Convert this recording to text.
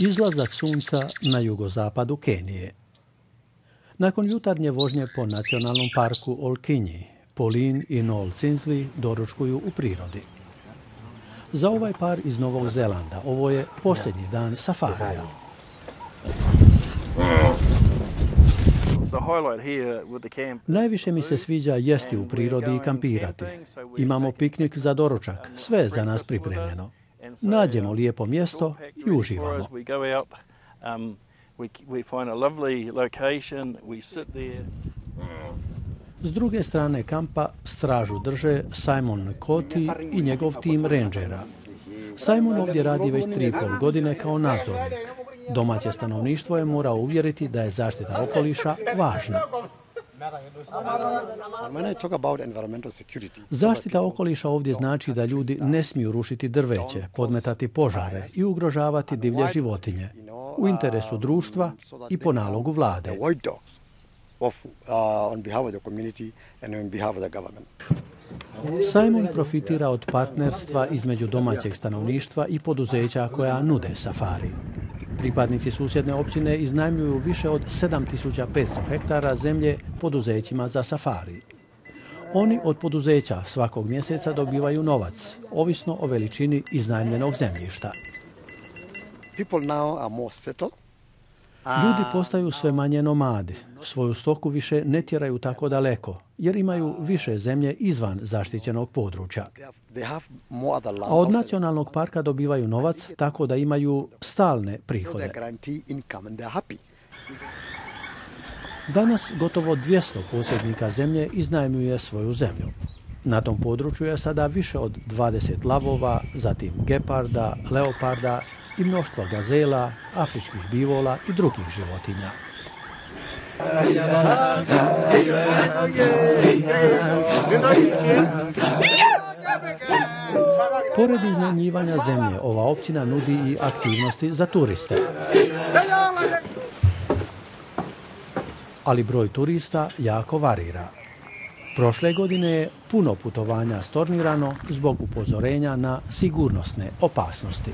Izlazak sunca na jugozapadu Kenije. Nakon jutarnje vožnje po nacionalnom parku Olkinji, Polin i Noel Cinsley doručkuju u prirodi. Za ovaj par iz Novog Zelanda ovo je posljednji dan safarija. Najviše mi se sviđa jesti u prirodi i kampirati. Imamo piknik za doručak, sve je za nas pripremljeno. Nađemo lijepo mjesto i uživamo. S druge strane kampa stražu drže Simon Koti i njegov tim rangera. Simon ovdje radi već tri pol godine kao nadzornik. Domaće stanovništvo je mora uvjeriti da je zaštita okoliša važna. Zaštita okoliša ovdje znači da ljudi ne smiju rušiti drveće, podmetati požare i ugrožavati divlje životinje u interesu društva i po nalogu vlade. Simon profitira od partnerstva između domaćeg stanovništva i poduzeća koja nude safari. Pripadnici susjedne općine iznajmljuju više od 7500 hektara zemlje poduzećima za safari. Oni od poduzeća svakog mjeseca dobivaju novac, ovisno o veličini iznajmljenog zemljišta. Ljudi postaju sve manje nomadi. Svoju stoku više ne tjeraju tako daleko, jer imaju više zemlje izvan zaštićenog područja. A od nacionalnog parka dobivaju novac tako da imaju stalne prihode. Danas gotovo 200 posjednika zemlje iznajmljuje svoju zemlju. Na tom području je sada više od 20 lavova, zatim geparda, leoparda i mnoštva gazela, afričkih bivola i drugih životinja. Pored iznajmljivanja zemlje, ova općina nudi i aktivnosti za turiste. Ali broj turista jako varira. Prošle godine je puno putovanja stornirano zbog upozorenja na sigurnosne opasnosti.